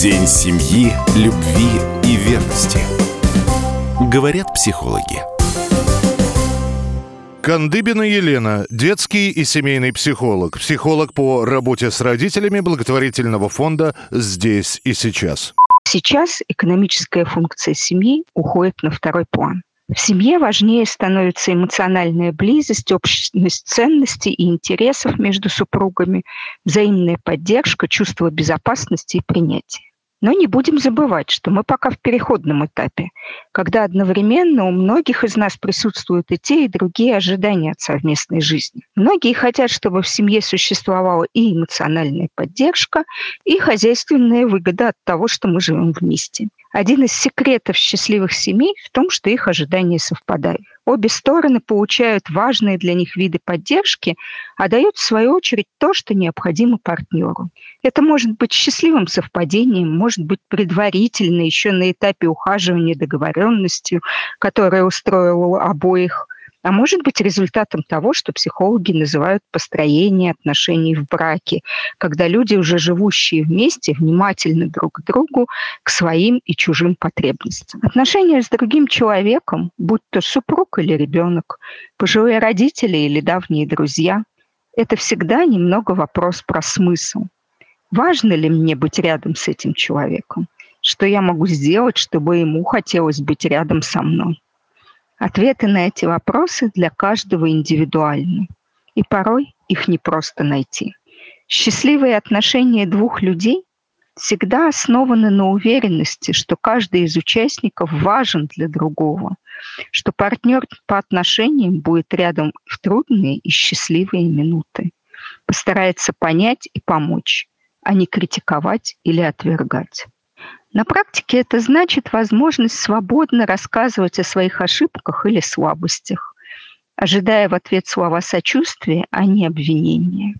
День семьи, любви и верности. Говорят психологи. Кандыбина Елена, детский и семейный психолог, психолог по работе с родителями благотворительного фонда «Здесь и сейчас». Сейчас экономическая функция семьи уходит на второй план. В семье важнее становится эмоциональная близость, общность ценностей и интересов между супругами, взаимная поддержка, чувство безопасности и принятия. Но не будем забывать, что мы пока в переходном этапе, когда одновременно у многих из нас присутствуют и те, и другие ожидания от совместной жизни. Многие хотят, чтобы в семье существовала и эмоциональная поддержка, и хозяйственная выгода от того, что мы живем вместе. Один из секретов счастливых семей в том, что их ожидания совпадают. Обе стороны получают важные для них виды поддержки, а дают в свою очередь то, что необходимо партнеру. Это может быть счастливым совпадением, может быть предварительно, еще на этапе ухаживания договоренностью, которая устроила обоих – а может быть результатом того, что психологи называют построение отношений в браке, когда люди, уже живущие вместе, внимательны друг к другу, к своим и чужим потребностям. Отношения с другим человеком, будь то супруг или ребенок, пожилые родители или давние друзья, это всегда немного вопрос про смысл. Важно ли мне быть рядом с этим человеком? Что я могу сделать, чтобы ему хотелось быть рядом со мной? Ответы на эти вопросы для каждого индивидуальны, и порой их не просто найти. Счастливые отношения двух людей всегда основаны на уверенности, что каждый из участников важен для другого, что партнер по отношениям будет рядом в трудные и счастливые минуты, постарается понять и помочь, а не критиковать или отвергать. На практике это значит возможность свободно рассказывать о своих ошибках или слабостях, ожидая в ответ слова сочувствия, а не обвинения.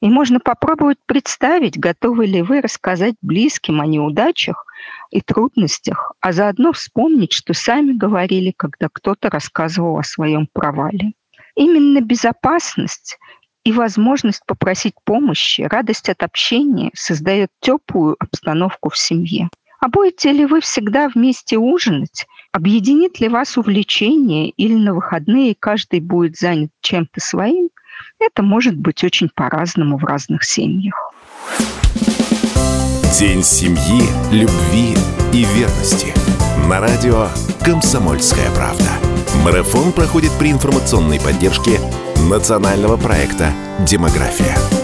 И можно попробовать представить, готовы ли вы рассказать близким о неудачах и трудностях, а заодно вспомнить, что сами говорили, когда кто-то рассказывал о своем провале. Именно безопасность и возможность попросить помощи, радость от общения создает теплую обстановку в семье. А будете ли вы всегда вместе ужинать? Объединит ли вас увлечение или на выходные каждый будет занят чем-то своим? Это может быть очень по-разному в разных семьях. День семьи, любви и верности. На радио «Комсомольская правда». Марафон проходит при информационной поддержке национального проекта «Демография».